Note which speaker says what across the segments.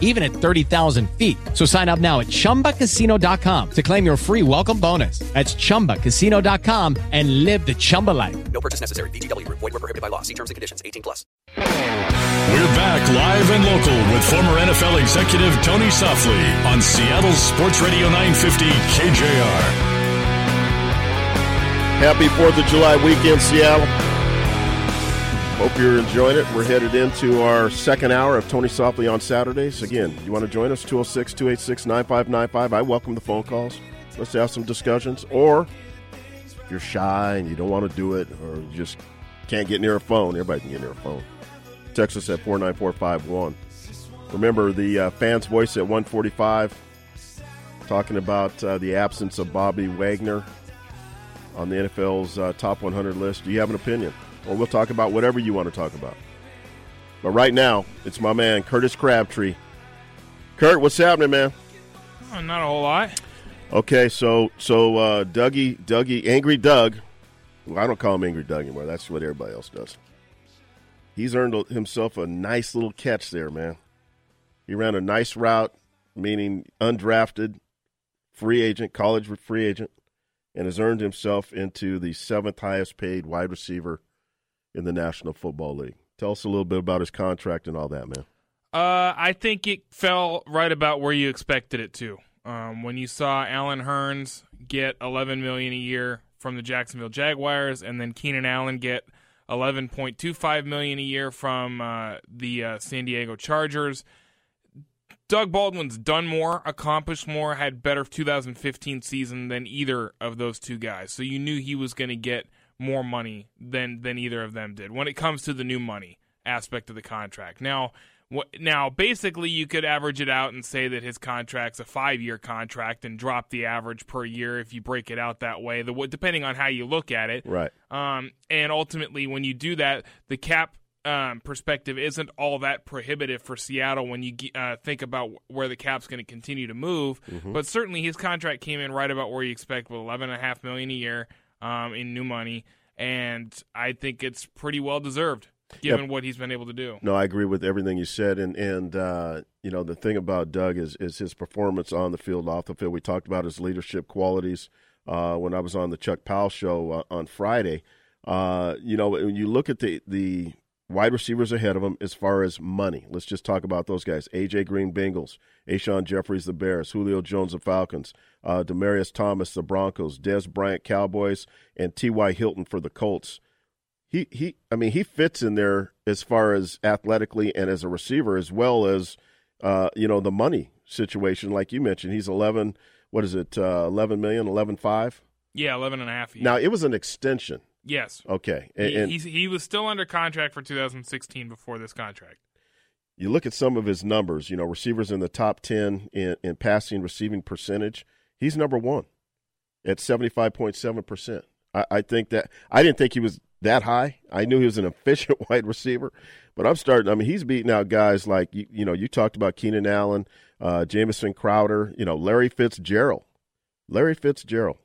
Speaker 1: even at 30,000 feet. So sign up now at chumbacasino.com to claim your free welcome bonus. That's chumbacasino.com and live the Chumba life.
Speaker 2: No purchase necessary. VGW Group. Void were prohibited by law. See terms and conditions. 18 plus.
Speaker 3: We're back live and local with former NFL executive Tony Softli on Seattle's Sports Radio 950 KJR.
Speaker 4: Happy 4th of July weekend, Seattle. Hope you're enjoying it. We're headed into our second hour of Tony Softli on Saturdays. Again, you want to join us? 206 286 9595. I welcome the phone calls. Let's have some discussions. Or if you're shy and you don't want to do it, or you just can't get near a phone, everybody can get near a phone. Text us at 49451. Remember the uh, fans' voice at 145 talking about uh, the absence of Bobby Wagner on the NFL's uh, top 100 list. Do you have an opinion? Or we'll talk about whatever you want to talk about. But right now, it's my man, Curtis Crabtree. Kurt, what's happening, man?
Speaker 5: Oh, not a whole lot.
Speaker 4: Okay, so so uh, Dougie, Dougie, Angry Doug. Well, I don't call him Angry Doug anymore. That's what everybody else does. He's earned himself a nice little catch there, man. He ran a nice route, meaning undrafted, free agent, college free agent and has earned himself into the seventh highest paid wide receiver in the National Football League. Tell us a little bit about his contract and all that, man.
Speaker 5: Uh, I think it fell right about where you expected it to. Um, when you saw Allen Hurns get 11 million a year from the Jacksonville Jaguars, and then Keenan Allen get 11.25 million a year from uh, the uh, San Diego Chargers. Doug Baldwin's done more, accomplished more, had better 2015 season than either of those two guys. So you knew he was going to get more money than than either of them did when it comes to the new money aspect of the contract. Now, what, now basically you could average it out and say that his contract's a 5-year contract and drop the average per year if you break it out that way. The depending on how you look at it.
Speaker 4: Right.
Speaker 5: Um and ultimately when you do that, the cap um, perspective isn't all that prohibitive for Seattle when you uh, think about where the cap's going to continue to move. Mm-hmm. But certainly his contract came in right about where you expect with eleven and a half million a year um, in new money, and I think it's pretty well deserved given yep. what he's been able to do.
Speaker 4: No, I agree with everything you said, and and uh, you know the thing about Doug is is his performance on the field, off the field. We talked about his leadership qualities uh, when I was on the Chuck Powell show uh, on Friday. Uh, you know, when you look at the the wide receivers ahead of him as far as money. Let's just talk about those guys. AJ Green, Bengals. Alshon Jeffries, the Bears. Julio Jones, the Falcons. Uh, Demaryius Thomas, the Broncos. Dez Bryant, Cowboys. And T.Y. Hilton for the Colts. He, he, I mean, he fits in there as far as athletically and as a receiver, as well as, uh, you know, the money situation. Like you mentioned, he's 11, what is it, uh, 11 million, 11.5?
Speaker 5: Yeah, 11 and a half.
Speaker 4: Now, it was an extension.
Speaker 5: Yes.
Speaker 4: Okay.
Speaker 5: And, he, he was still under contract for 2016 before this contract.
Speaker 4: You look at some of his numbers, you know, receivers in the top 10 in, in passing receiving percentage. He's number one at 75.7%. I, I think that I didn't think he was that high. I knew he was an efficient wide receiver, but I'm starting. I mean, he's beating out guys like you, you know. You talked about Keenan Allen, uh, Jamison Crowder, you know, Larry Fitzgerald, Larry Fitzgerald.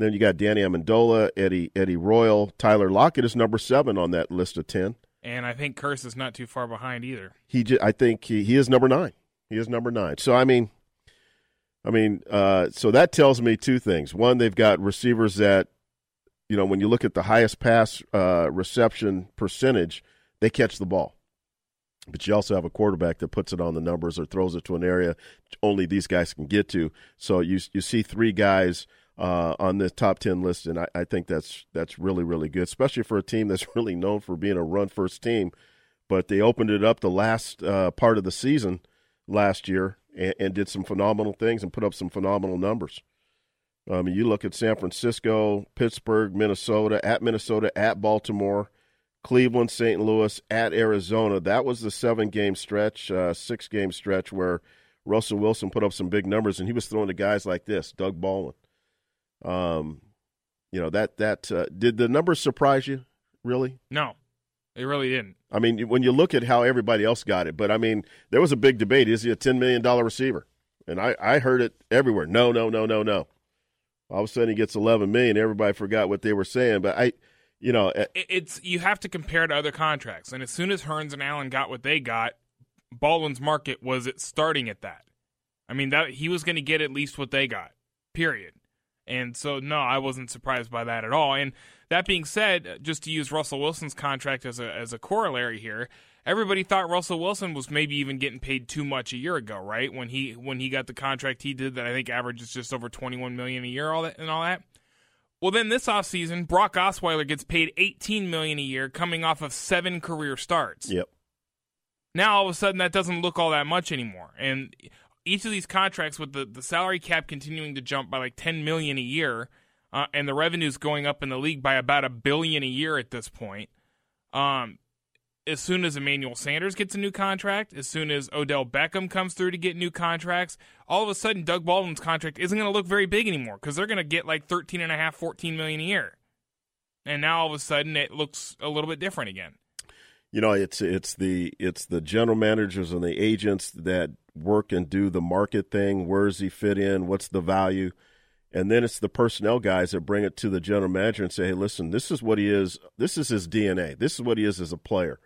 Speaker 4: And then you got Danny Amendola, Eddie Eddie Royal, Tyler Lockett is number seven on that list of ten.
Speaker 5: And I think Kearse is not too far behind either.
Speaker 4: He, j- I think he, he is number nine. He is number nine. So I mean, I mean, uh, so that tells me two things. One, they've got receivers that, you know, when you look at the highest pass uh, reception percentage, they catch the ball. But you also have a quarterback that puts it on the numbers or throws it to an area only these guys can get to. So you you see three guys uh, on the top ten list, and I, I, think that's that's really really good, especially for a team that's really known for being a run first team. But they opened it up the last uh, part of the season last year and, and, did some phenomenal things and put up some phenomenal numbers. I mean, you look at San Francisco, Pittsburgh, Minnesota, at Minnesota, at Baltimore, Cleveland, St. Louis, at Arizona. That was the seven game stretch, uh, six game stretch where Russell Wilson put up some big numbers, and he was throwing to guys like this, Doug Baldwin. Um, you know that that uh, did the numbers surprise you? Really?
Speaker 5: No. They really didn't.
Speaker 4: I mean, when you look at how everybody else got it, but I mean, there was a big debate: is he a ten million dollar receiver? And I, I heard it everywhere. No, no, no, no, no. All of a sudden, he gets eleven million. Everybody forgot what they were saying, but I, you know,
Speaker 5: It- It's you have to compare to other contracts, and as soon as Hurns and Allen got what they got, Baldwin's market was it starting at that. I mean that he was going to get at least what they got. Period. And so no, I wasn't surprised by that at all. And that being said, just to use Russell Wilson's contract as a as a corollary here, everybody thought Russell Wilson was maybe even getting paid too much a year ago, right? When he when he got the contract he did that I think averages just over 21 million a year all that and all that. Well, then this offseason, Brock Osweiler gets paid 18 million a year coming off of 7 career starts.
Speaker 4: yep.
Speaker 5: Now all of a sudden that doesn't look all that much anymore. And each of these contracts with the, the salary cap continuing to jump by like 10 million a year uh, and the revenues going up in the league by about a billion a year at this point. Um as soon as Emmanuel Sanders gets a new contract, as soon as Odell Beckham comes through to get new contracts, all of a sudden Doug Baldwin's contract isn't going to look very big anymore because they're going to get like 13 and a half, 14 million a year. And now all of a sudden it looks a little bit different again.
Speaker 4: You know, it's it's the it's the general managers and the agents that work and do the market thing. Where does he fit in? What's the value? And then it's the personnel guys that bring it to the general manager and say, "Hey, listen, this is what he is. This is his DNA. This is what he is as a player.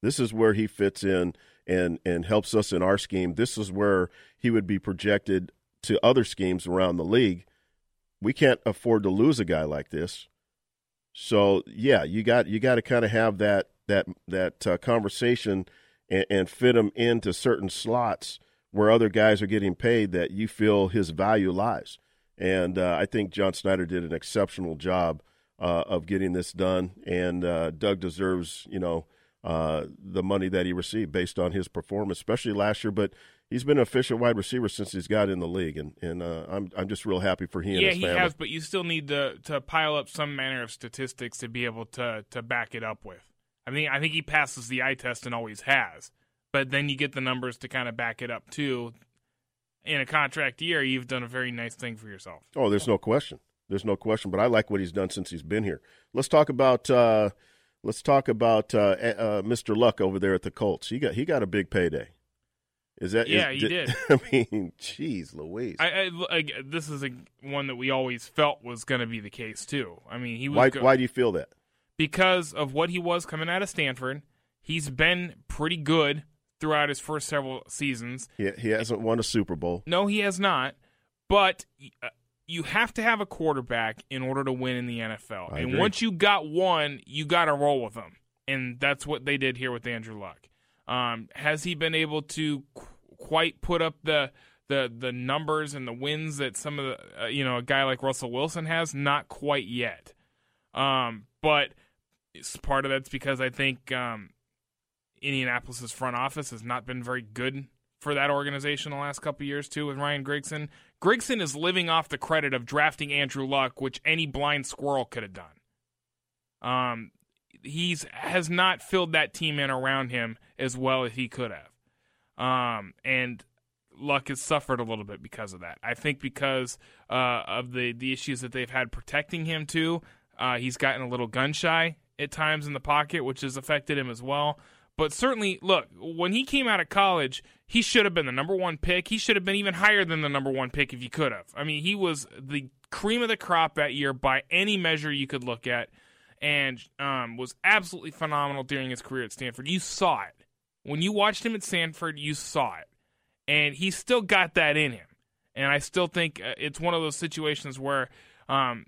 Speaker 4: This is where he fits in and and helps us in our scheme. This is where he would be projected to other schemes around the league. We can't afford to lose a guy like this. So yeah, you got you got to kind of have that that that uh, conversation and, and fit him into certain slots where other guys are getting paid that you feel his value lies. And uh, I think John Schneider did an exceptional job uh, of getting this done, and uh, Doug deserves you know uh, the money that he received based on his performance, especially last year. But he's been an efficient wide receiver since he's got in the league, and and uh, I'm I'm just real happy for and
Speaker 5: yeah, he
Speaker 4: family.
Speaker 5: has, but you still need to to pile up some manner of statistics to be able to to back it up with. I mean, I think he passes the eye test and always has, but then you get the numbers to kind of back it up too. In a contract year, you've done a very nice thing for yourself.
Speaker 4: Oh, there's no question. There's no question. But I like what he's done since he's been here. Let's talk about uh, let's talk about uh, uh, Mr. Luck over there at the Colts. He got he got a big payday. Is that?
Speaker 5: Yeah,
Speaker 4: is,
Speaker 5: he did.
Speaker 4: I mean, jeez, Louise.
Speaker 5: I, I, I this is a one that we always felt was going to be the case too. I mean, he was
Speaker 4: why
Speaker 5: go-
Speaker 4: why do you feel that?
Speaker 5: because of what he was coming out of Stanford. He's been pretty good throughout his first several seasons.
Speaker 4: He, he hasn't won a Super Bowl.
Speaker 5: No, he has not. But uh, you have to have a quarterback in order to win in the NFL.
Speaker 4: I
Speaker 5: and
Speaker 4: agree.
Speaker 5: once you got one, you got to roll with them. And that's what they did here with Andrew Luck. Um, has he been able to qu- quite put up the the the numbers and the wins that some of the uh, you know a guy like Russell Wilson has? Not quite yet. Um, but it's part of that's because I think um, Indianapolis's front office has not been very good for that organization the last couple years too with Ryan Grigson. Grigson is living off the credit of drafting Andrew Luck, which any blind squirrel could have done. Um, he's has not filled that team in around him as well as he could have. Um, and Luck has suffered a little bit because of that. I think because uh, of the the issues that they've had protecting him too. Uh, he's gotten a little gun shy at times in the pocket, which has affected him as well. But certainly, look, when he came out of college, he should have been the number one pick. He should have been even higher than the number one pick if he could have. I mean, he was the cream of the crop that year by any measure you could look at, and um, was absolutely phenomenal during his career at Stanford. You saw it. When you watched him at Stanford, you saw it. And he still got that in him. And I still think uh, it's one of those situations where um,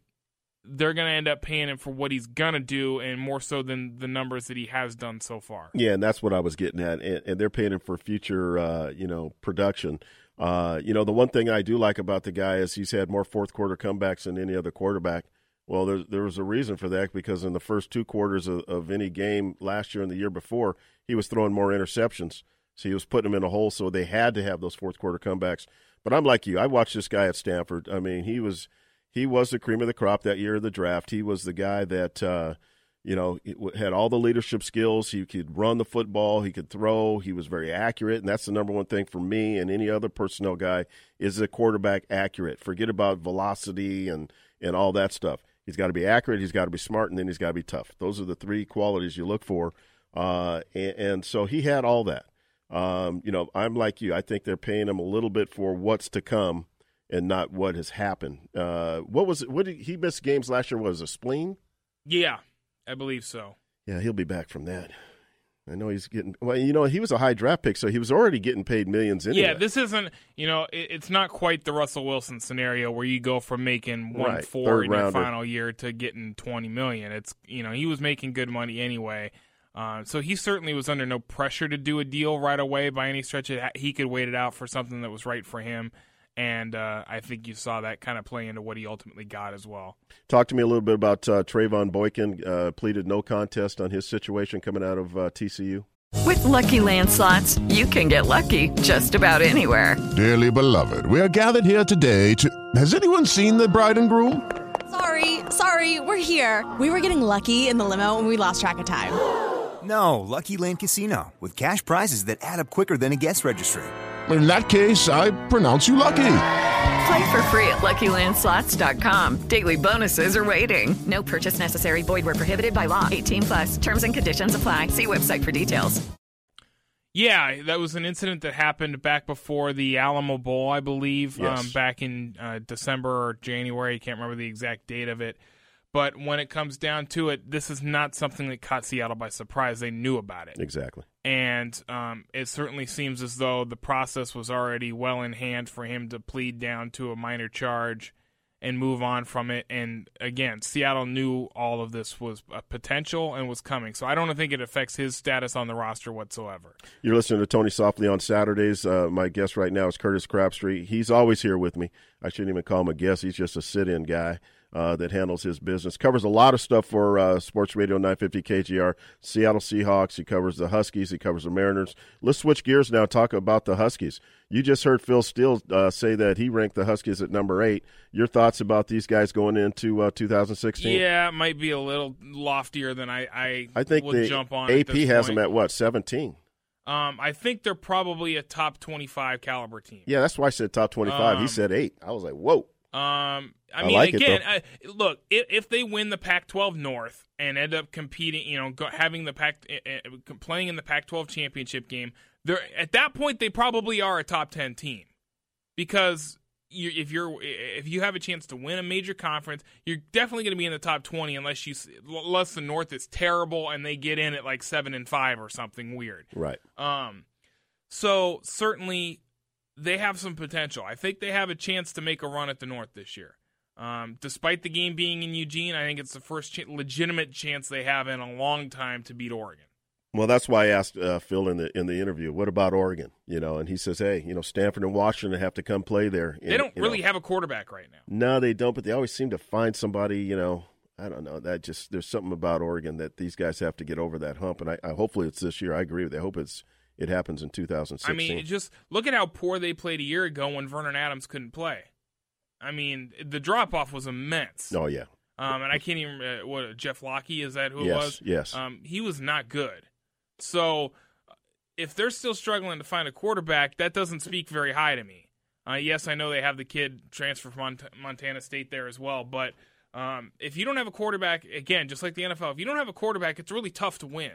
Speaker 5: they're going to end up paying him for what he's going to do and more so than the numbers that he has done so far.
Speaker 4: Yeah, and that's what I was getting at. And, and they're paying him for future, uh, you know, production. Uh, you know, the one thing I do like about the guy is he's had more fourth quarter comebacks than any other quarterback. Well, there, there was a reason for that because in the first two quarters of, of any game last year and the year before, he was throwing more interceptions. So he was putting them in a hole. So they had to have those fourth quarter comebacks. But I'm like you. I watched this guy at Stanford. I mean, he was he was the cream of the crop that year of the draft. He was the guy that uh, you know had all the leadership skills. He could run the football. He could throw. He was very accurate, and that's the number one thing for me and any other personnel guy is the quarterback accurate. Forget about velocity and and all that stuff. He's got to be accurate. He's got to be smart, and then he's got to be tough. Those are the three qualities you look for uh, and, and so he had all that. Um, you know, I'm like you. I think they're paying him a little bit for what's to come and not what has happened. Uh, what was? What did he miss games last year? Was it a spleen?
Speaker 5: Yeah, I believe so.
Speaker 4: Yeah, he'll be back from that. I know he's getting well. You know, he was a high draft pick, so he was already getting paid millions anyway.
Speaker 5: Yeah, this isn't. You know, it, it's not quite the Russell Wilson scenario where you go from making one
Speaker 4: Right,
Speaker 5: four in your final year to getting twenty million. It's you know he was making good money anyway. Uh, so he certainly was under no pressure to do a deal right away by any stretch. It- He could wait it out for something that was right for him, and uh, I think you saw that kind of play into what he ultimately got as well.
Speaker 4: Talk to me a little bit about uh, Trevone Boykin. Uh, pleaded no contest on his situation coming out of uh, TCU.
Speaker 6: With Lucky Land slots, you can get lucky just about anywhere.
Speaker 7: Dearly beloved, we are gathered here today to. Has anyone seen the bride and groom?
Speaker 8: Sorry, sorry, we're here. We were getting lucky in the limo and we lost track of time.
Speaker 9: No, Lucky Land Casino, with cash prizes that add up quicker than a guest registry.
Speaker 7: In that case, I pronounce you lucky.
Speaker 6: Play for free at LuckyLandSlots.com. Daily bonuses are waiting. No purchase necessary. Void where prohibited by law. 18 plus. Terms and conditions apply. See website for details.
Speaker 5: Yeah, that was an incident that happened back before the Alamo Bowl, I believe,
Speaker 4: Yes.
Speaker 5: um, back in uh, December or January. I can't remember the exact date of it. But when it comes down to it, this is not something that caught Seattle by surprise. They knew about it.
Speaker 4: Exactly.
Speaker 5: And um, it certainly seems as though the process was already well in hand for him to plead down to a minor charge and move on from it. And again, Seattle knew all of this was a potential and was coming. So I don't think it affects his status on the roster whatsoever.
Speaker 4: You're listening to Tony Softli on Saturdays. Uh, my guest right now is Curtis Crabtree. He's always here with me. I shouldn't even call him a guest. He's just a sit-in guy uh, that handles his business. Covers a lot of stuff for uh, Sports Radio 950 KJR. Seattle Seahawks. He covers the Huskies. He covers the Mariners. Let's switch gears now. Talk about the Huskies. You just heard Phil Steele uh, say that he ranked the Huskies at number eight. Your thoughts about these guys going into uh, 2016?
Speaker 5: Yeah, it might be a little loftier than I I,
Speaker 4: I think
Speaker 5: would
Speaker 4: the
Speaker 5: jump on.
Speaker 4: AP has them at what 17.
Speaker 5: Um, I think they're probably a top twenty-five caliber team.
Speaker 4: Yeah, that's why I said top 25. he
Speaker 5: Um,
Speaker 4: said eight. I was like, whoa.
Speaker 5: Um, I
Speaker 4: I
Speaker 5: mean,
Speaker 4: like
Speaker 5: again, uh, look, if, if they win the Pac-12 North and end up competing, you know, go, having the Pac, uh, uh, playing in the Pac-12 championship game, they're at that point they probably are a top ten team because you, if you're if you have a chance to win a major conference, you're definitely going to be in the top twenty unless you unless the North is terrible and they get in at like seven and five or something weird.
Speaker 4: Right.
Speaker 5: Um, so certainly they have some potential. I think they have a chance to make a run at the North this year. Um, despite the game being in Eugene, I think it's the first ch- legitimate chance they have in a long time to beat Oregon.
Speaker 4: Well, that's why I asked uh, Phil in the in the interview, what about Oregon? You know, and he says, hey, you know, Stanford and Washington have to come play there.
Speaker 5: They don't really have a quarterback right now.
Speaker 4: No, they don't. But they always seem to find somebody. You know, I don't know. That just there's something about Oregon that these guys have to get over that hump. And I, I hopefully it's this year. I agree with. You. I hope it's it happens in 2016.
Speaker 5: I mean, just look at how poor they played a year ago when Vernon Adams couldn't play. I mean, the drop off was immense.
Speaker 4: oh yeah,
Speaker 5: Um, and I can't even uh, what Jeff Lockie is that who it was?
Speaker 4: yes.
Speaker 5: Um, he was not good. So uh, if they're still struggling to find a quarterback, that doesn't speak very high to me. Uh, yes, I know they have the kid transfer from Mont- Montana State there as well, but um, if you don't have a quarterback, again, just like the NFL, if you don't have a quarterback, it's really tough to win.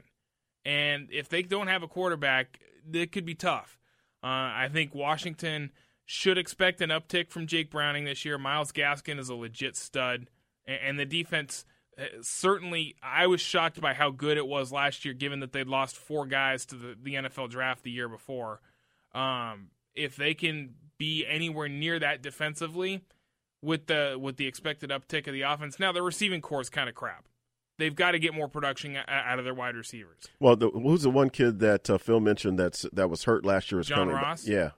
Speaker 5: And if they don't have a quarterback, it could be tough. Uh, I think Washington should expect an uptick from Jake Browning this year. Myles Gaskin is a legit stud, and, the defense uh, certainly. I was shocked by how good it was last year, given that they'd lost four guys to the, the NFL draft the year before. Um, if they can be anywhere near that defensively, with the with the expected uptick of the offense, now the receiving corps is kind of crap. They've got to get more production out of their wide receivers.
Speaker 4: Well, the, who's the one kid that uh, Phil mentioned that's that was hurt last year? Is
Speaker 5: John
Speaker 4: coming?
Speaker 5: Ross?
Speaker 4: Yeah.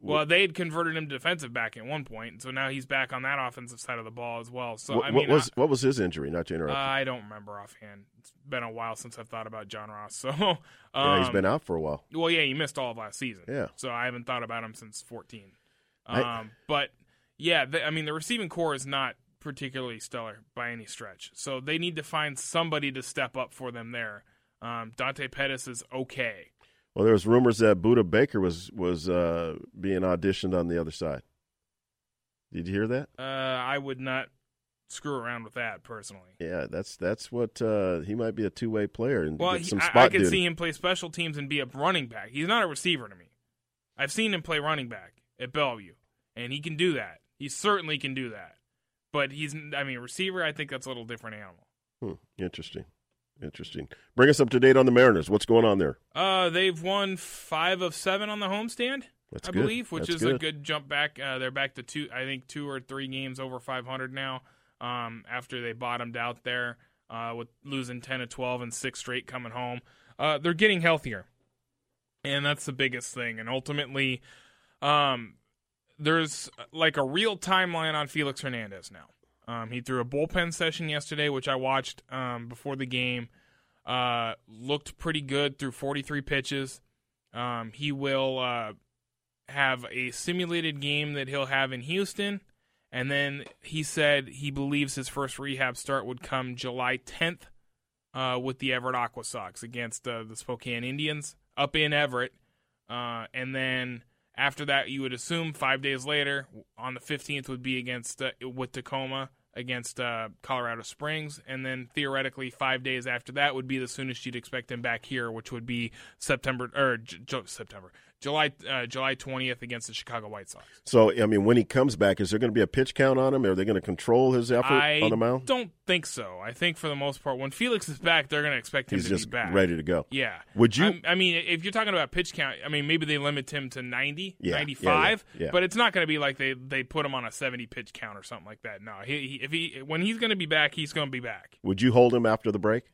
Speaker 5: Well, they had converted him to defensive back at one point, so now he's back on that offensive side of the ball as well. So
Speaker 4: what,
Speaker 5: I mean,
Speaker 4: what was
Speaker 5: I,
Speaker 4: what was his injury? Not to interrupt. you.
Speaker 5: I don't remember offhand. It's been a while since I've thought about John Ross. So um,
Speaker 4: yeah, he's been out for a while.
Speaker 5: Well, yeah, he missed all of last season.
Speaker 4: Yeah.
Speaker 5: So I haven't thought about him since 14.
Speaker 4: I-
Speaker 5: Um, but yeah, the, I mean, the receiving corps is not particularly stellar by any stretch. So they need to find somebody to step up for them there. Um, Dante Pettis is okay.
Speaker 4: Well, there was rumors that Budda Baker was was uh, being auditioned on the other side. Did you hear that?
Speaker 5: Uh, I would not screw around with that personally.
Speaker 4: Yeah, that's that's what uh, he might be a two way player and
Speaker 5: Well,
Speaker 4: get
Speaker 5: he,
Speaker 4: some
Speaker 5: I,
Speaker 4: spot
Speaker 5: I could
Speaker 4: duty.
Speaker 5: see him play special teams and be a running back. He's not a receiver to me. I've seen him play running back at Bellevue, and he can do that. He certainly can do that. But he's, I mean, receiver. I think that's a little different animal.
Speaker 4: Hmm, interesting, interesting. Bring us up to date on the Mariners. What's going on there?
Speaker 5: Uh, they've won five of seven on the homestand.
Speaker 4: That's
Speaker 5: I
Speaker 4: good.
Speaker 5: believe, which
Speaker 4: That's
Speaker 5: is a
Speaker 4: good.
Speaker 5: good jump back. Uh, they're back to two, I think, two or three games over 500 now. Um, after they bottomed out there uh, with losing 10 to 12 and six straight coming home, uh, they're getting healthier, and that's the biggest thing. And ultimately, um, there's like a real timeline on Felix Hernandez now. Um, he threw a bullpen session yesterday, which I watched um, before the game. Uh, looked pretty good through 43 pitches. Um, he will uh, have a simulated game that he'll have in Houston. And then he said he believes his first rehab start would come July 10th uh, with the Everett Aqua Sox against uh, the Spokane Indians up in Everett. Uh, and then after that, you would assume five days later, on the 15th, would be against uh, with Tacoma against uh, Colorado Springs, and then theoretically five days after that would be the soonest you'd expect him back here, which would be September or J- J- September, July uh, July 20th against the Chicago White Sox.
Speaker 4: So, I mean, when he comes back, is there going to be a pitch count on him? Are they going to control his effort
Speaker 5: I
Speaker 4: on the mound?
Speaker 5: I don't think so. I think for the most part, when Felix is back, they're going to expect him
Speaker 4: He's
Speaker 5: to
Speaker 4: just
Speaker 5: be back.
Speaker 4: ready to go.
Speaker 5: Yeah.
Speaker 4: Would you-
Speaker 5: I'm- I, mean, if you're talking about pitch count, I mean, maybe they limit him to 90,
Speaker 4: Yeah, yeah,
Speaker 5: 95,
Speaker 4: yeah, yeah.
Speaker 5: but it's not going to be like they, they put him on a 70 pitch count or something like that. No, he, he, if he when he's going to be back, he's going to be back.
Speaker 4: Would you hold him after the break?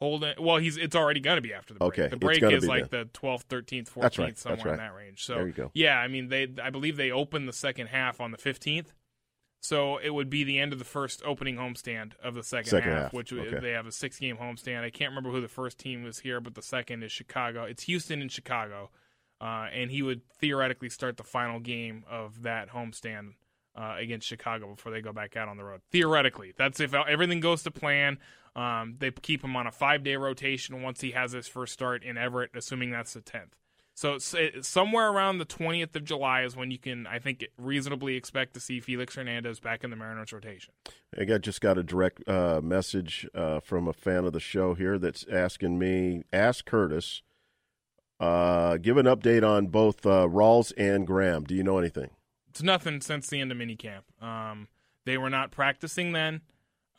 Speaker 5: Hold it. Well, he's it's already going to be after the break.
Speaker 4: Okay,
Speaker 5: the break is like the 12th, 13th, 14th,
Speaker 4: That's right,
Speaker 5: somewhere in that range. So
Speaker 4: There you go.
Speaker 5: Yeah, I mean they I believe they open the second half on the 15th. So it would be the end of the first opening homestand of the second,
Speaker 4: Second
Speaker 5: half,
Speaker 4: half,
Speaker 5: which
Speaker 4: okay.
Speaker 5: they have a six game homestand. I can't remember who the first team was here, but the second is Chicago. It's Houston and Chicago, uh, and he would theoretically start the final game of that homestand uh, against Chicago before they go back out on the road. Theoretically, that's if everything goes to plan. Um, they keep him on a five day rotation once he has his first start in Everett, assuming that's the tenth. So it's, it's somewhere around the 20th of July is when you can, I think, reasonably expect to see Felix Hernandez back in the Mariners rotation.
Speaker 4: I got just got a direct uh, message uh, from a fan of the show here that's asking me, ask Curtis, uh, give an update on both uh, Rawls and Graham. Do you know anything?
Speaker 5: It's nothing since the end of minicamp. Um, they were not practicing then.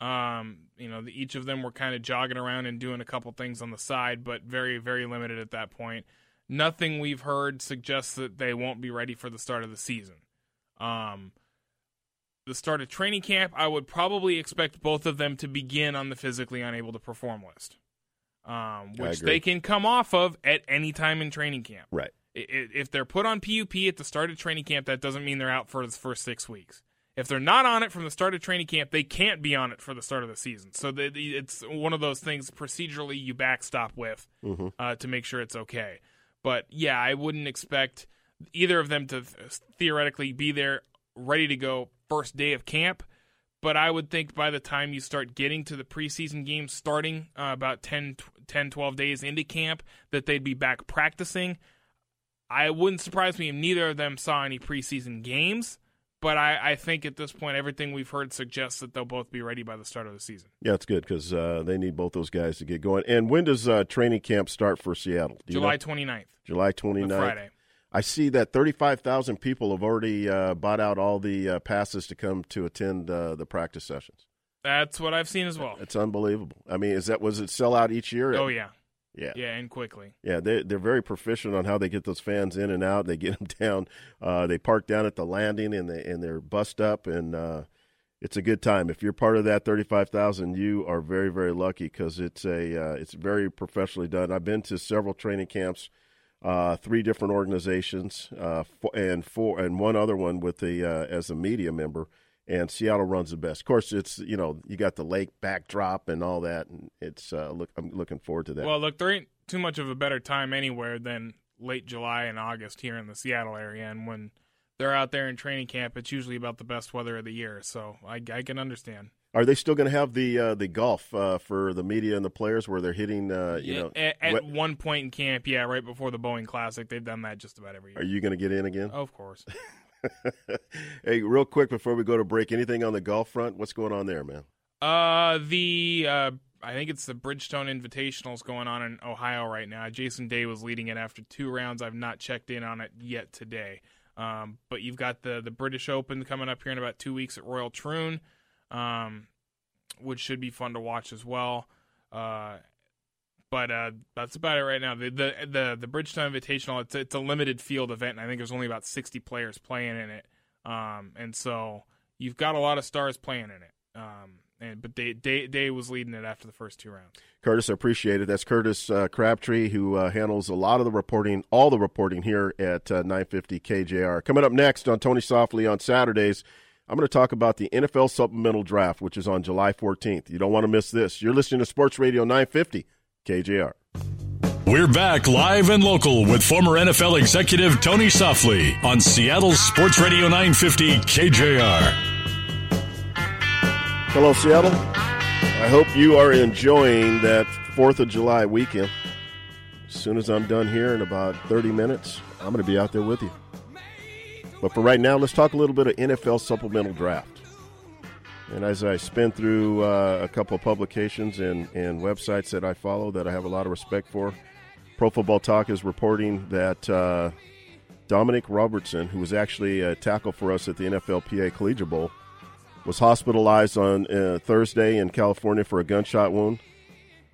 Speaker 5: Um, you know, the, each of them were kind of jogging around and doing a couple things on the side, but very, very limited at that point. Nothing we've heard suggests that they won't be ready for the start of the season. Um, the start of training camp, I would probably expect both of them to begin on the physically unable to perform list, um, which they can come off of at any time in training camp.
Speaker 4: Right.
Speaker 5: If they're put on PUP at the start of training camp, that doesn't mean they're out for the first six weeks. If they're not on it from the start of training camp, they can't be on it for the start of the season. So the, the- it's one of those things procedurally you backstop with uh, to make sure it's okay. But yeah, I wouldn't expect either of them to th- theoretically be there ready to go first day of camp. But I would think by the time you start getting to the preseason games starting uh, about 10, tw- 10, 12 days into camp, that they'd be back practicing. I wouldn't surprise me if neither of them saw any preseason games, but I, I think at this point, everything we've heard suggests that they'll both be ready by the start of the season.
Speaker 4: Yeah, it's good because uh, they need both those guys to get going. And when does uh, training camp start for Seattle? Do you
Speaker 5: July
Speaker 4: know?
Speaker 5: 29th,
Speaker 4: July
Speaker 5: the
Speaker 4: 29th.
Speaker 5: Friday.
Speaker 4: I see that 35,000 people have already uh, bought out all the uh, passes to come to attend uh, the practice sessions.
Speaker 5: That's what I've seen as well.
Speaker 4: It's unbelievable. I mean, is that was it sell out each year?
Speaker 5: Oh, yeah.
Speaker 4: Yeah,
Speaker 5: Yeah, and quickly.
Speaker 4: Yeah, they're, they're very proficient on how they get those fans in and out. They get them down. Uh, they park down at the landing and they and they're bust up and uh, it's a good time. If you're part of that thirty five thousand, you are very very lucky because it's a uh, it's very professionally done. I've been to several training camps, uh, three different organizations, uh, and four and one other one with the uh, as a media member. And Seattle runs the best. Of course, it's you know you got the lake backdrop and all that, and it's uh, look I'm looking forward to that.
Speaker 5: Well, look, there ain't too much of a better time anywhere than late July and August here in the Seattle area. And when they're out there in training camp, it's usually about the best weather of the year. So I, I can understand.
Speaker 4: Are they still going to have the uh, the golf uh, for the media and the players where they're hitting? Uh, you know,
Speaker 5: at, at
Speaker 4: wet-
Speaker 5: one point in camp, yeah, right before the Boeing Classic, they've done that just about every year.
Speaker 4: are you going to get in again?
Speaker 5: Of course.
Speaker 4: hey, real quick before we go to break, anything on the golf front? What's going on there, man?
Speaker 5: Uh, the uh, I think it's the Bridgestone Invitationals going on in Ohio right now. Jason Day was leading it after two rounds. I've not checked in on it yet today. Um, but you've got the the British Open coming up here in about two weeks at Royal Troon, um, which should be fun to watch as well. Uh, but uh, that's about it right now. The the the, the Bridgestone Invitational it's it's a limited field event, and I think there's only about 60 players playing in it. Um, and so you've got a lot of stars playing in it. Um, and but Day, Day Day was leading it after the first two rounds.
Speaker 4: Curtis, I appreciate it. That's Curtis uh, Crabtree, who uh, handles a lot of the reporting, all the reporting here at uh, 950 KJR. Coming up next on Tony Softli on Saturdays, I'm going to talk about the NFL Supplemental Draft, which is on July 14th. You don't want to miss this. You're listening to Sports Radio 950 KJR.
Speaker 3: We're back live and local with former NFL executive Tony Softli on Seattle Sports Radio 950 KJR.
Speaker 4: Hello, Seattle. I hope you are enjoying that 4th of July weekend. As soon as I'm done here in about 30 minutes, I'm going to be out there with you. But for right now, let's talk a little bit of NFL supplemental draft. And as I spin through uh, a couple of publications and, and websites that I follow that I have a lot of respect for, Pro Football Talk is reporting that uh, Dominic Robertson, who was actually a tackle for us at the NFLPA Collegiate Bowl, was hospitalized on uh, Thursday in California for a gunshot wound.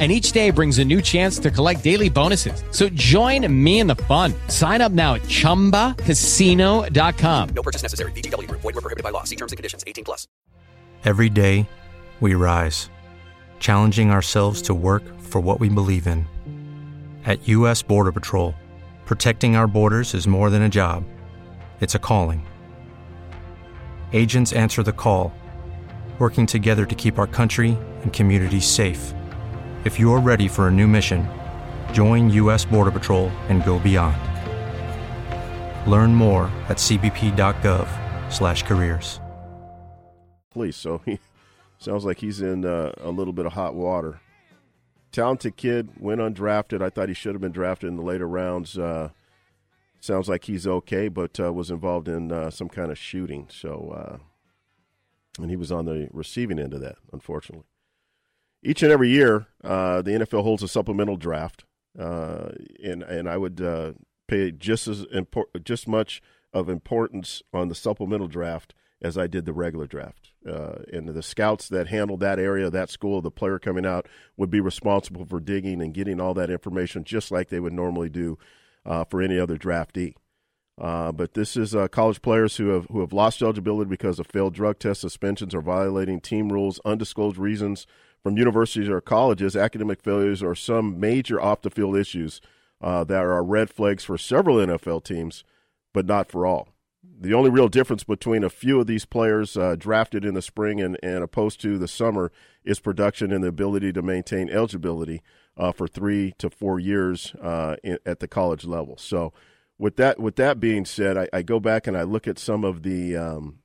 Speaker 1: and each day brings a new chance to collect daily bonuses. So join me in the fun. Sign up now at ChumbaCasino.com.
Speaker 2: No purchase necessary. VGW. Void were prohibited by law. See terms and conditions. 18 plus.
Speaker 10: Every day, we rise, challenging ourselves to work for what we believe in. At U.S. Border Patrol, protecting our borders is more than a job. It's a calling. Agents answer the call, working together to keep our country and communities safe. If you're ready for a new mission, join U.S. Border Patrol and go beyond. Learn more at cbp.gov/careers.
Speaker 4: Please, So he sounds like he's in uh, a little bit of hot water. Talented kid, went undrafted. I thought he should have been drafted in the later rounds. Uh, sounds like he's okay, but uh, was involved in uh, some kind of shooting. So, uh, and he was on the receiving end of that, unfortunately each and every year, uh, the NFL holds a supplemental draft, uh, and and I would uh, pay just as impor- just much of importance on the supplemental draft as I did the regular draft. Uh, and the scouts that handled that area, that school, the player coming out would be responsible for digging and getting all that information, just like they would normally do uh, for any other draftee. Uh, but this is uh, college players who have who have lost eligibility because of failed drug test suspensions or violating team rules, undisclosed reasons from universities or colleges, academic failures, or some major off the field issues uh, that are red flags for several NFL teams, but not for all. The only real difference between a few of these players uh, drafted in the spring and, and opposed to the summer is production and the ability to maintain eligibility uh, for three to four years uh, in, at the college level. So, with that with that being said, I, I go back and I look at some of the um,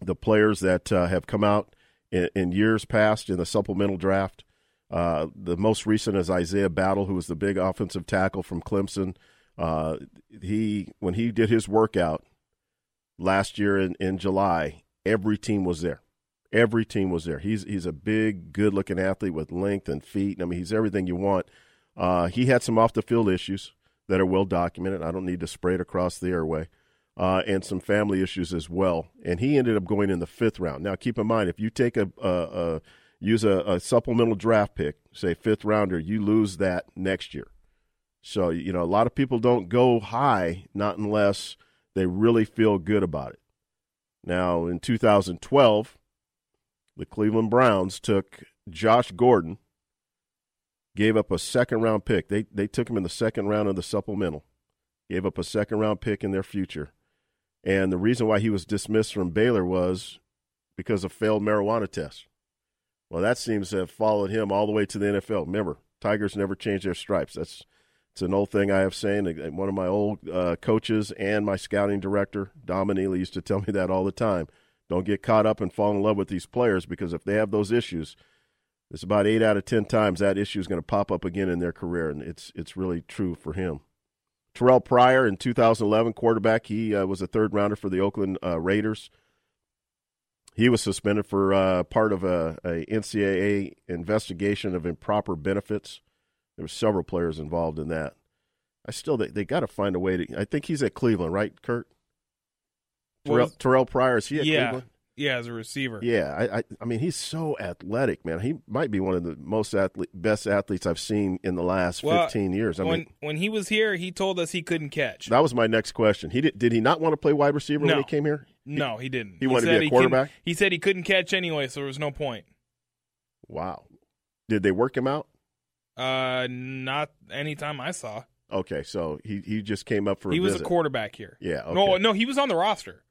Speaker 4: the players that uh, have come out in, in years past in the supplemental draft. Uh, the most recent is Isaiah Battle, who was the big offensive tackle from Clemson. Uh, he when he did his workout last year in, in July, every team was there. Every team was there. He's he's a big, good looking athlete with length and feet. I mean, he's everything you want. Uh, he had some off the field issues that are well documented. I don't need to spray it across the airway uh, and some family issues as well. And he ended up going in the fifth round. Now, keep in mind, if you take a, a, a use a, a, supplemental draft pick, say fifth rounder, you lose that next year. So you know, a lot of people don't go high, not unless they really feel good about it. Now, in 2012, the Cleveland Browns took Josh Gordon, gave up a second round pick. They they took him in the second round of the supplemental, gave up a second round pick in their future and the reason why he was dismissed from Baylor was because of failed marijuana tests. Well, that seems to have followed him all the way to the NFL. Remember, Tigers never change their stripes. That's it's an old thing I have saying. One of my old uh, coaches and my scouting director, Dom Neely, used to tell me that all the time. Don't get caught up and fall in love with these players because if they have those issues, it's about eight out of ten times that issue is going to pop up again in their career, and it's it's really true for him. Terrell Pryor in 2011, quarterback. He uh, was a third rounder for the Oakland uh, Raiders. He was suspended for uh, part of a, a, NCAA investigation of improper benefits. There were several players involved in that. I still they, they got to find a way to. I think he's at Cleveland, right, Kurt? Terrell, Terrell Pryor is he at
Speaker 5: yeah,
Speaker 4: Cleveland?
Speaker 5: Yeah, as a receiver.
Speaker 4: Yeah, I, I I mean he's so athletic, man. He might be one of the most athlete, best athletes I've seen in the last
Speaker 5: Well,
Speaker 4: 15 years. I
Speaker 5: when
Speaker 4: mean,
Speaker 5: when he was here, he told us he couldn't catch.
Speaker 4: that was my next question. He did, did he not want to play wide receiver
Speaker 5: No.
Speaker 4: when he came here?
Speaker 5: no, he didn't.
Speaker 4: he wanted to
Speaker 5: said
Speaker 4: be a
Speaker 5: he
Speaker 4: quarterback?
Speaker 5: He said he couldn't catch anyway, so there was no point.
Speaker 4: Wow. Did they work him out?
Speaker 5: Uh, not any time I saw.
Speaker 4: Okay, so he, he just came up for a
Speaker 5: he was
Speaker 4: visit.
Speaker 5: a quarterback here.
Speaker 4: Yeah, okay.
Speaker 5: No, no, he was on the roster.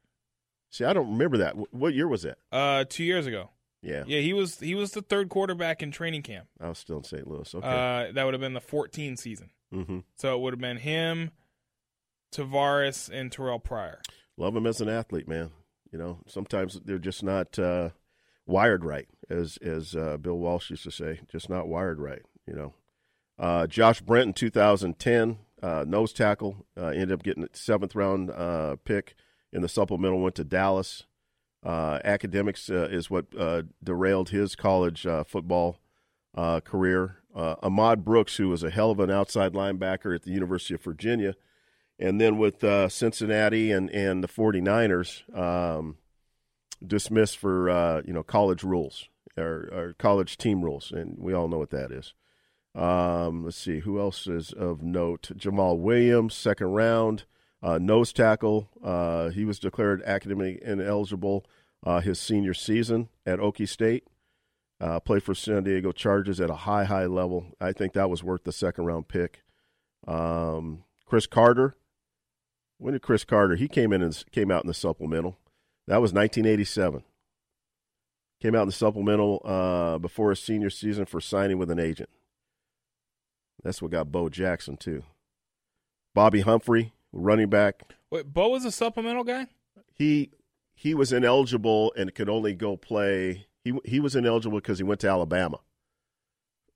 Speaker 4: See, I don't remember that. What year was that?
Speaker 5: Uh, two years ago.
Speaker 4: Yeah,
Speaker 5: Yeah, he was he was the third quarterback in training camp.
Speaker 4: I was still in St. Louis. Okay.
Speaker 5: Uh, that would have been the 14 season.
Speaker 4: mm-hmm.
Speaker 5: So it would have been him, Tarvaris, and Terrell Pryor.
Speaker 4: Love him as an athlete, man. You know, sometimes they're just not uh, wired right, as as uh, Bill Walsh used to say, just not wired right. You know, uh, Josh Brent in 2010, uh, nose tackle, uh, ended up getting a seventh round uh, pick in the supplemental. Went to Dallas. Uh, academics uh, is what uh, derailed his college uh, football uh, career. Uh, Ahmad Brooks, who was a hell of an outside linebacker at the University of Virginia, and then with Cincinnati and, and the 49ers, um, dismissed for you know college rules or, or college team rules, and we all know what that is. Um, let's see who else is of note. Jamal Williams, second round, uh, nose tackle. Uh, he was declared academic ineligible uh, his senior season at Okie State. Uh, played for San Diego Chargers at a high, high level. I think that was worth the second round pick. Um, Cris Carter. When did Cris Carter? He came in and came out in the supplemental. That was 1987. Came out in the supplemental uh, before his senior season for signing with an agent. That's what got Bo Jackson too. Bobby Humphrey, running back.
Speaker 5: Wait, Bo was a supplemental guy.
Speaker 4: He he was ineligible and could only go play. He he was ineligible because he went to Alabama.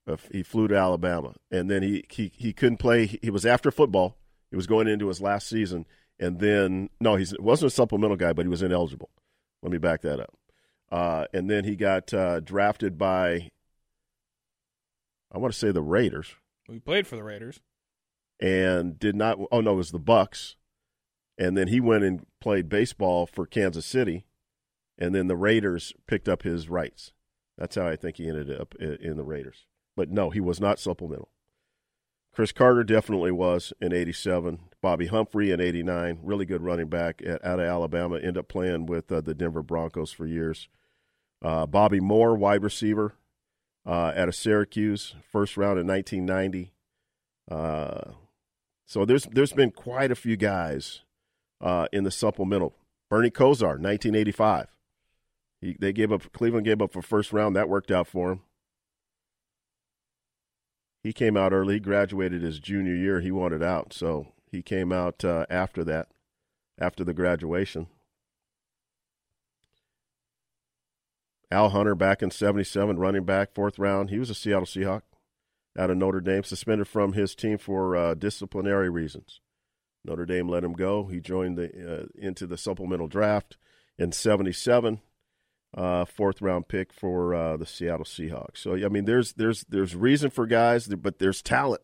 Speaker 4: Uh, He flew to Alabama, and then he he he couldn't play. He was after football. He was going into his last season, and then no, he wasn't a supplemental guy, but he was ineligible. Let me back that up. Uh, and then he got uh, drafted by, I want to say the Raiders,
Speaker 5: We played for the Raiders.
Speaker 4: And did not. Oh no, it was the Bucks. And then he went and played baseball for Kansas City, and then the Raiders picked up his rights. That's how I think he ended up in the Raiders. But no, he was not supplemental. Cris Carter definitely was in '87. Bobby Humphrey in '89, really good running back at, out of Alabama. Ended up playing with uh, the Denver Broncos for years. Uh, Bobby Moore, wide receiver, uh, out of Syracuse, first round in 1990. So there's there's been quite a few guys uh, in the supplemental. Bernie Kosar, 1985. He, they gave up. Cleveland gave up for first round. That worked out for him. He came out early. He graduated his junior year. He wanted out, so he came out uh, after that, after the graduation. Al Hunter back in 77, running back, fourth round. He was a Seattle Seahawk out of Notre Dame, suspended from his team for uh, disciplinary reasons. Notre Dame let him go. He joined the uh, into the supplemental draft in 77, uh, fourth round pick for uh, the Seattle Seahawks. So I mean, there's there's there's reason for guys, but there's talent.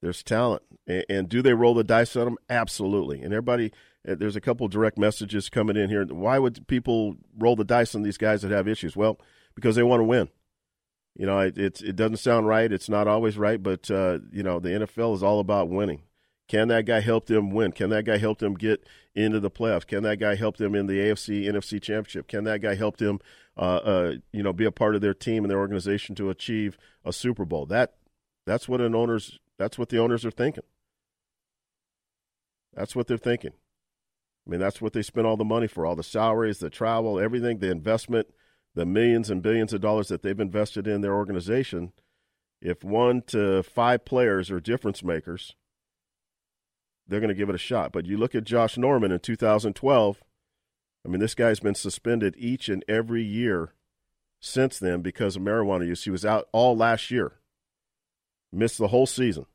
Speaker 4: There's talent, and, and do they roll the dice on them? Absolutely. And everybody, uh, there's a couple direct messages coming in here. Why would people roll the dice on these guys that have issues? Well, because they want to win. You know, it it doesn't sound right. It's not always right, but uh, you know, the NFL is all about winning. Can that guy help them win? Can that guy help them get into the playoffs? Can that guy help them in the AFC NFC Championship? Can that guy help them, uh, uh, you know, be a part of their team and their organization to achieve a Super Bowl? That that's what an owners that's what the owners are thinking. That's what they're thinking. I mean, that's what they spend all the money for, all the salaries, the travel, everything, the investment the millions and billions of dollars that they've invested in their organization, if one to five players are difference makers, they're going to give it a shot. But you look at Josh Norman in 2012. I mean, this guy's been suspended each and every year since then because of marijuana use. He was out all last year, missed the whole season.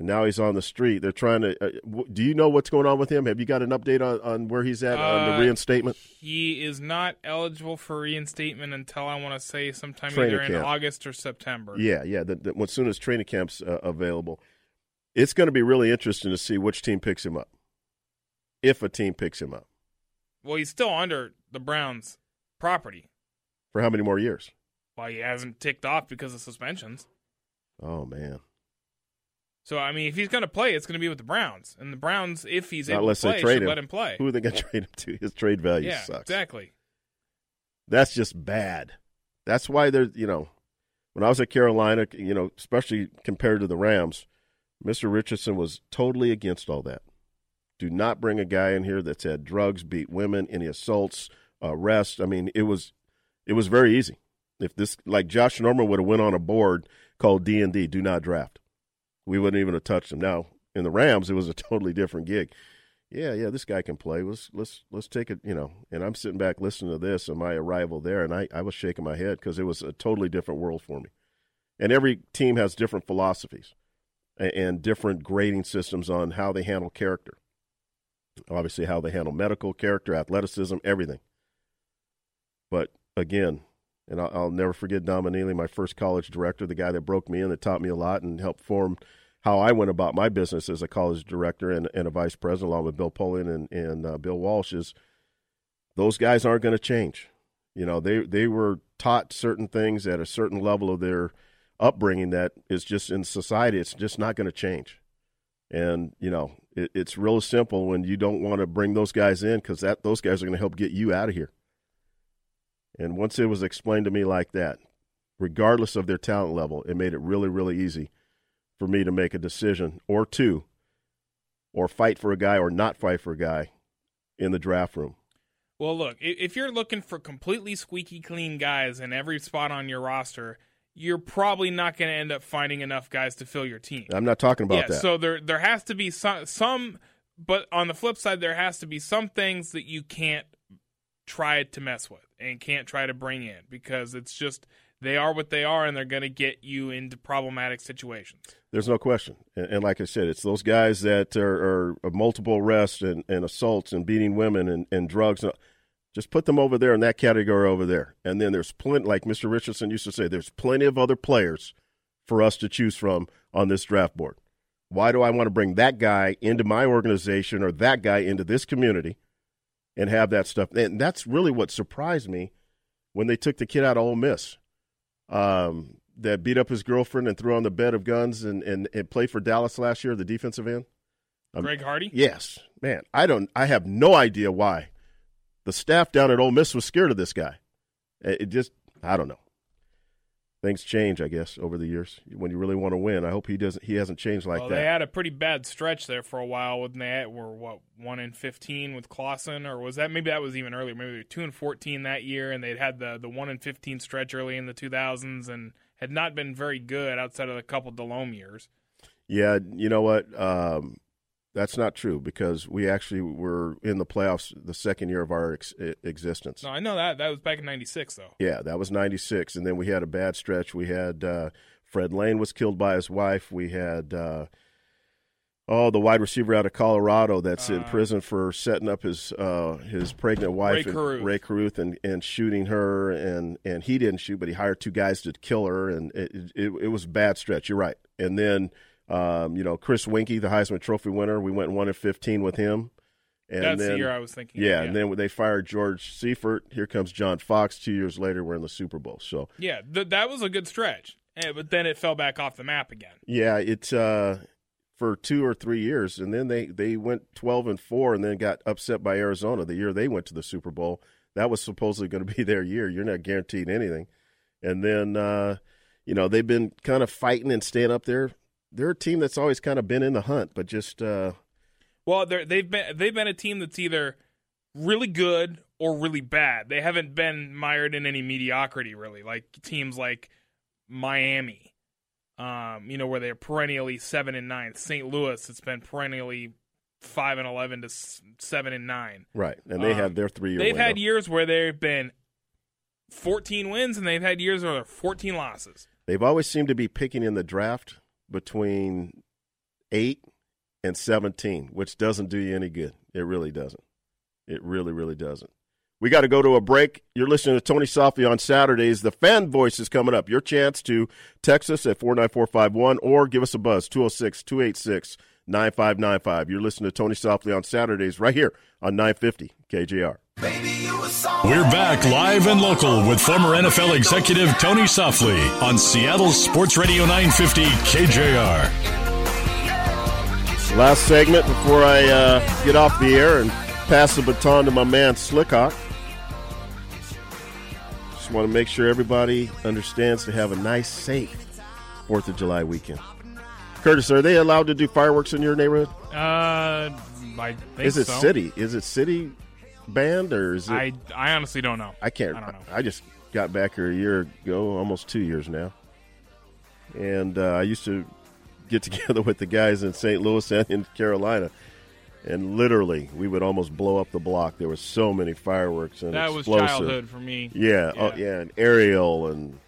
Speaker 4: And now he's on the street. They're trying to. Uh, w- do you know what's going on with him? Have you got an update on, on where he's at on the
Speaker 5: Uh,
Speaker 4: reinstatement?
Speaker 5: He is not eligible for reinstatement until I want to say sometime
Speaker 4: Training
Speaker 5: either in. August or September.
Speaker 4: Yeah, yeah. The, the, as soon as training camp's uh, available, it's going to be really interesting to see which team picks him up, if a team picks him up.
Speaker 5: Well, he's still under the Browns' property.
Speaker 4: For how many more years?
Speaker 5: Well, he hasn't ticked off because of suspensions.
Speaker 4: Oh man.
Speaker 5: So I mean, if he's going to play, it's going to be with the Browns, and the Browns, if he's
Speaker 4: Not
Speaker 5: able to play,
Speaker 4: trade
Speaker 5: should
Speaker 4: him.
Speaker 5: let him play.
Speaker 4: Who are they going to trade him to? His trade value
Speaker 5: yeah,
Speaker 4: sucks.
Speaker 5: exactly.
Speaker 4: That's just bad. That's why they're you know, when I was at Carolina, you know, especially compared to the Rams, Mr. Richardson was totally against all that. Do not bring a guy in here that's had drugs, beat women, any assaults, arrests. I mean, it was it was very easy. If this like Josh Norman would have went on a board called D and D, do not draft, we wouldn't even have touched him. Now in the Rams, it was a totally different gig. Yeah, yeah, this guy can play. Let's let's let's take it, you know. And I'm sitting back listening to this and my arrival there, and I I was shaking my head because it was a totally different world for me. And every team has different philosophies and, and different grading systems on how they handle character. Obviously, how they handle medical character, athleticism, everything. But again, and I'll, I'll never forget Don my first college director, the guy that broke me in, that taught me a lot and helped form how I went about my business as a college director and, and a vice president, along with Bill Polian and, and uh, Bill Walsh, is those guys aren't going to change. You know, they they were taught certain things at a certain level of their upbringing that is just in society. It's just not going to change. And you know, it, it's real simple when you don't want to bring those guys in because that those guys are going to help get you out of here. And once it was explained to me like that, regardless of their talent level, it made it really, really easy for me to make a decision or two, or fight for a guy or not fight for a guy in the draft room.
Speaker 5: Well, look, if you're looking for completely squeaky clean guys in every spot on your roster, you're probably not going to end up finding enough guys to fill your team.
Speaker 4: I'm not talking about
Speaker 5: yeah,
Speaker 4: that.
Speaker 5: so there there has to be some some but on the flip side there has to be some things that you can't try to mess with and can't try to bring in because it's just they are what they are and they're going to get you into problematic situations.
Speaker 4: There's no question. And, and like I said, it's those guys that are, are multiple arrests and, and assaults and beating women and, and drugs. Just put them over there in that category over there. And then there's plenty, like Mr. Richardson used to say, there's plenty of other players for us to choose from on this draft board. Why do I want to bring that guy into my organization or that guy into this community and have that stuff? And that's really what surprised me when they took the kid out of Ole Miss um, that beat up his girlfriend and threw on the bed of guns and, and, and played for Dallas last year, the defensive end. Um,
Speaker 5: Greg Hardy?
Speaker 4: Yes, man. I don't. I have no idea why the staff down at Ole Miss was scared of this guy. It, it just, I don't know. Things change, I guess, over the years. When you really want to win, I hope he doesn't. He hasn't changed like
Speaker 5: well,
Speaker 4: that.
Speaker 5: they had a pretty bad stretch there for a while when they were what one in fifteen with Clausen, or was that maybe that was even earlier? Maybe they were two and fourteen that year, and they'd had the the one in fifteen stretch early in the two thousands, and had not been very good outside of a couple Delhomme years.
Speaker 4: Yeah, you know what? Um, that's not true because we actually were in the playoffs the second year of our ex- existence.
Speaker 5: No, I know that that was back in '96 though.
Speaker 4: Yeah, that was 96. And then we had a bad stretch. We had uh, Fred Lane was killed by his wife. We had, uh, oh, the wide receiver out of Colorado that's in prison for setting up his uh, his pregnant wife,
Speaker 5: Ray
Speaker 4: and,
Speaker 5: Carruth.
Speaker 4: Rae Carruth, and, and shooting her. And, and he didn't shoot, but he hired two guys to kill her. And it, it, it was a bad stretch. You're right. And then, um, you know, Chris Weinke, the Heisman Trophy winner, we went 1 and 15 with him. And
Speaker 5: That's
Speaker 4: then,
Speaker 5: the year I was thinking. of,
Speaker 4: Yeah,
Speaker 5: yeah,
Speaker 4: and then when they fired George Seifert, here comes John Fox. Two years later, we're in the Super Bowl. So
Speaker 5: yeah, th- that was a good stretch, Eh, but then it fell back off the map again.
Speaker 4: yeah, it's uh, for two or three years, and then they they went twelve and four, and then got upset by Arizona the year they went to the Super Bowl. That was supposedly going to be their year. You're not guaranteed anything, and then uh, you know they've been kind of fighting and staying up there. They're a team that's always kind of been in the hunt, but just uh,
Speaker 5: Well, they're, they've been they've been a team that's either really good or really bad. They haven't been mired in any mediocrity really, like teams like Miami, um, you know, where they're perennially seven and nine. St. Louis, it's been perennially five and eleven to seven and nine.
Speaker 4: Right, and they
Speaker 5: Um,
Speaker 4: had their three year.
Speaker 5: They've had years where they've been fourteen wins, and they've had years where they're fourteen losses.
Speaker 4: They've always seemed to be picking in the draft between eight and seventeen, which doesn't do you any good. It really doesn't. It really, really doesn't. We got to go to a break. You're listening to Tony Softli on Saturdays. The fan voice is coming up. Your chance to text us at 49451 or give us a buzz, 206 286 9595. You're listening to Tony Softli on Saturdays right here on 950 KJR.
Speaker 3: We're back live and local with former NFL executive Tony Softli on Seattle Sports Radio 950 KJR.
Speaker 4: Last segment before I uh, get off the air and pass the baton to my man Slickhawk. Just want to make sure everybody understands to have a nice, safe Fourth of July weekend. Curtis, are they allowed to do fireworks in your neighborhood?
Speaker 5: Uh, I think
Speaker 4: Is it
Speaker 5: so.
Speaker 4: city? Is it city band or is it?
Speaker 5: I I honestly don't know.
Speaker 4: I can't.
Speaker 5: I don't know.
Speaker 4: I just got back here a year ago, almost two years now, and uh, I used to get together with the guys in St. Louis and in Carolina, and literally we would almost blow up the block. There were so many fireworks and
Speaker 5: That was childhood for me.
Speaker 4: Yeah, oh, yeah, and aerial and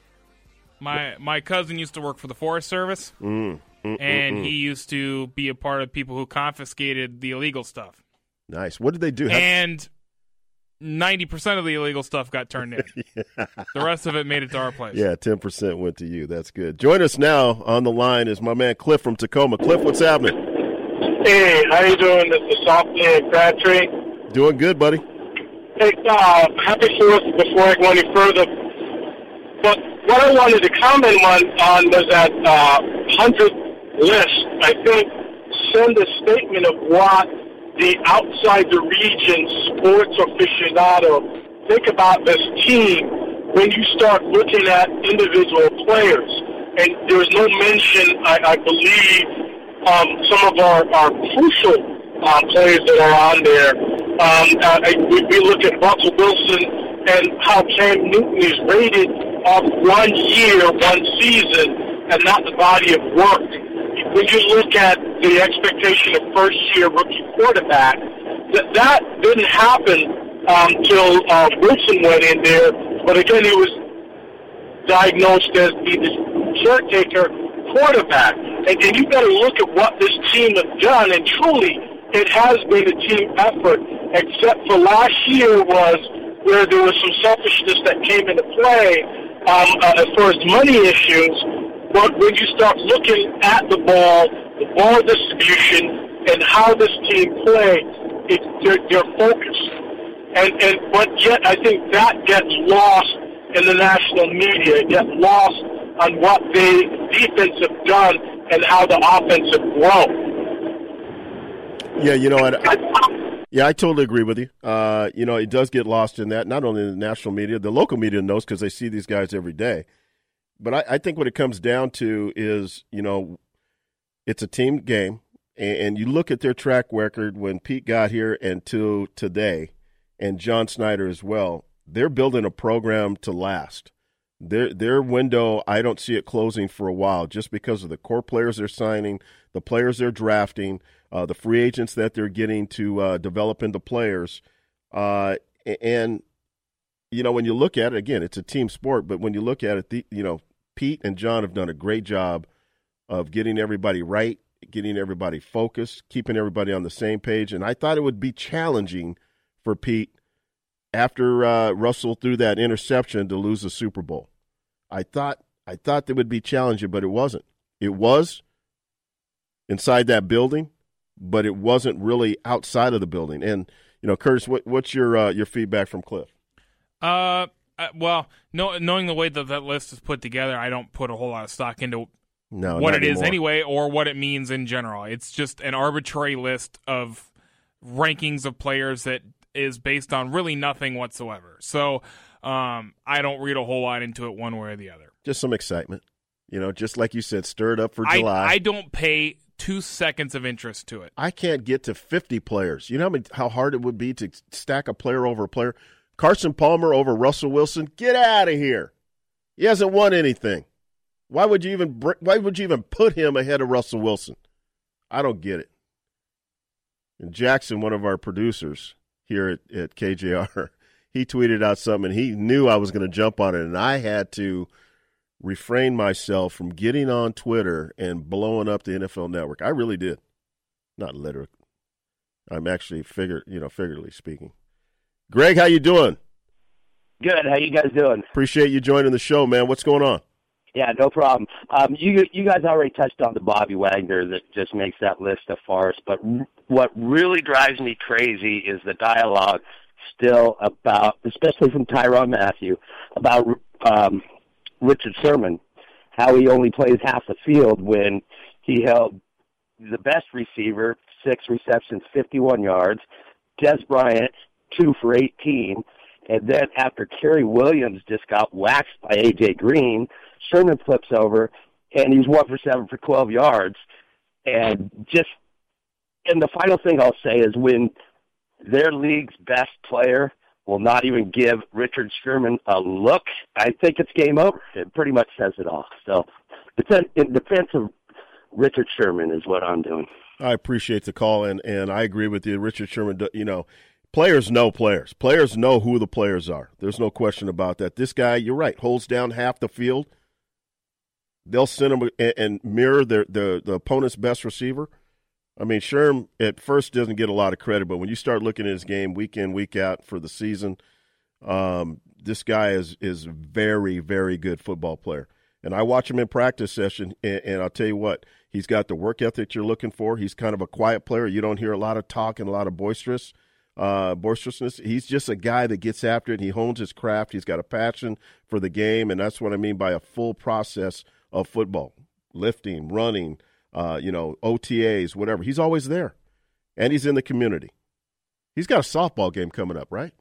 Speaker 5: My my cousin used to work for the Forest Service,
Speaker 4: mm, mm,
Speaker 5: and
Speaker 4: mm, mm.
Speaker 5: he used to be a part of people who confiscated the illegal stuff.
Speaker 4: nice. What did they do? How-
Speaker 5: And ninety percent of the illegal stuff got turned in. The rest of it made it to our place.
Speaker 4: yeah, ten percent went to you. That's good. Join us now on the line is my man Cliff from Tacoma. Cliff, what's happening?
Speaker 11: Hey, how you doing? This is Softli and Crabtree.
Speaker 4: Doing good, buddy.
Speaker 11: Hey, uh, happy Fourth before I go any further. But what I wanted to comment on, on was that uh, 100 list, I think, send a statement of what the outside the region sports aficionado think about this team when you start looking at individual players. And there's no mention, I, I believe, um, some of our, our crucial uh, players that are on there. Um, uh, we, we look at Russell Wilson and how Cam Newton is rated off one year, one season, and not the body of work. When you look at the expectation of first-year rookie quarterback, that, that didn't happen um, uh, Wilson went in there. But again, he was diagnosed as the, caretaker quarterback. And, you've got to look at what this team has done, and truly, it has been a team effort, except for last year was where there was some selfishness that came into play um, uh, as far as money issues. But when you start looking at the ball, the ball distribution, and how this team plays, it, they're, they're focused. And, and but yet I think that gets lost in the national media. It gets lost on what the defense have done and how the offense have grown.
Speaker 4: Yeah, you know what? I, yeah, I totally agree with you. Uh, you know, it does get lost in that. Not only in the national media, the local media knows because they see these guys every day. But I, I think what it comes down to is, you know, it's a team game, and, and you look at their track record when Pete got here and to today, and John Schneider as well. They're building a program to last. Their their window, I don't see it closing for a while, just because of the core players they're signing, the players they're drafting, uh, the free agents that they're getting to uh, develop into players, uh, and you know when you look at it again, it's a team sport. But when you look at it, the, you know Pete and John have done a great job of getting everybody right, getting everybody focused, keeping everybody on the same page. And I thought it would be challenging for Pete after uh, Russell threw that interception to lose the Super Bowl. I thought I thought that would be challenging, but it wasn't. It was inside that building, but it wasn't really outside of the building. And you know, Curtis, what, what's your uh, your feedback from Cliff?
Speaker 5: Uh, uh, well, no, knowing the way that that list is put together, I don't put a whole lot of stock into
Speaker 4: No,
Speaker 5: what it is
Speaker 4: anymore.
Speaker 5: anyway, or what it means in general. It's just an arbitrary list of rankings of players that is based on really nothing whatsoever. So, um, I don't read a whole lot into it one way or the other.
Speaker 4: Just some excitement, you know, just like you said, stir it up for
Speaker 5: I,
Speaker 4: July.
Speaker 5: I don't pay two seconds of interest to it.
Speaker 4: I can't get to 50 players. You know how, many, how hard it would be to stack a player over a player? Carson Palmer over Russell Wilson? Get out of here. He hasn't won anything. Why would you even why would you even put him ahead of Russell Wilson? I don't get it. And Jackson, one of our producers here at, at KJR, he tweeted out something and he knew I was going to jump on it and I had to refrain myself from getting on Twitter and blowing up the NFL network. I really did. Not literally. I'm actually figure, you know, figuratively speaking. Greg, how you doing?
Speaker 12: Good. How you guys doing?
Speaker 4: Appreciate you joining the show, man. What's going on?
Speaker 12: Yeah, no problem. Um, you you guys already touched on the Bobby Wagner that just makes that list a farce. But r- what really drives me crazy is the dialogue still about, especially from Tyrann Mathieu, about um, Richard Sherman, how he only plays half the field when he held the best receiver, six receptions, 51 yards, Dez Bryant, two for 18, and then after Cary Williams just got waxed by A.J. Green, Sherman flips over, and he's one for seven for 12 yards. And just, and the final thing I'll say is when their league's best player will not even give Richard Sherman a look, I think it's game over. It pretty much says it all. So, in defense of Richard Sherman is what I'm doing.
Speaker 4: I appreciate the call, and, and I agree with you. Richard Sherman, you know, players know players. Players know who the players are. There's no question about that. This guy, you're right, holds down half the field. They'll send him and, and mirror their, the the opponent's best receiver. I mean, Sherm at first doesn't get a lot of credit, but when you start looking at his game week in, week out for the season, um, this guy is is very, very good football player. And I watch him in practice session, and, and I'll tell you what, he's got the work ethic you're looking for. He's kind of a quiet player. You don't hear a lot of talk and a lot of boisterous uh, boisterousness. He's just a guy that gets after it. He hones his craft. He's got a passion for the game, and that's what I mean by a full process of football: lifting, running, uh, you know, OTAs, whatever. He's always there, and he's in the community. He's got a softball game coming up, right?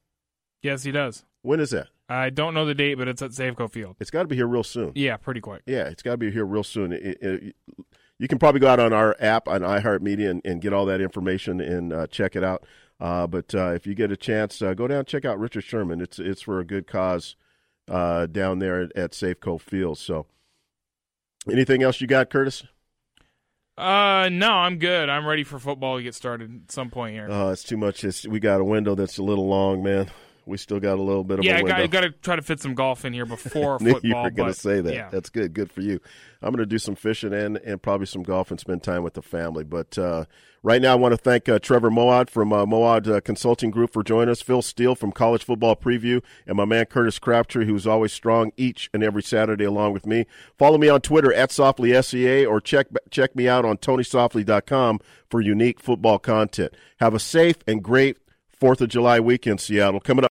Speaker 5: Yes, he does.
Speaker 4: When is that?
Speaker 5: I don't know the date, but it's at Safeco Field.
Speaker 4: It's got to be here real soon.
Speaker 5: Yeah, pretty quick.
Speaker 4: Yeah, it's got to be here real soon. It, it, you can probably go out on our app on iHeartMedia and, and get all that information and uh, check it out. Uh, but uh, if you get a chance, uh, go down and check out Richard Sherman. It's it's for a good cause uh, down there at, at Safeco Field. So, anything else you got, Curtis?
Speaker 5: Uh, no, I'm good. I'm ready for football to get started at some point here.
Speaker 4: Oh, it's too much. It's, we got a window that's a little long, man. We still got a little bit of
Speaker 5: yeah,
Speaker 4: a.
Speaker 5: I got to try to fit some golf in here before football.
Speaker 4: you were going
Speaker 5: to
Speaker 4: say that.
Speaker 5: Yeah.
Speaker 4: That's good. Good for you. I'm going to do some fishing and, and probably some golf and spend time with the family. But uh, right now, I want to thank uh, Trevor Moawad from uh, Moawad uh, Consulting Group for joining us, Phil Steele from College Football Preview, and my man Curtis Crabtree, who's always strong each and every Saturday along with me. Follow me on Twitter at SoftliSEA or check check me out on TonySoftli.com for unique football content. Have a safe and great Fourth of July weekend, Seattle. Coming up.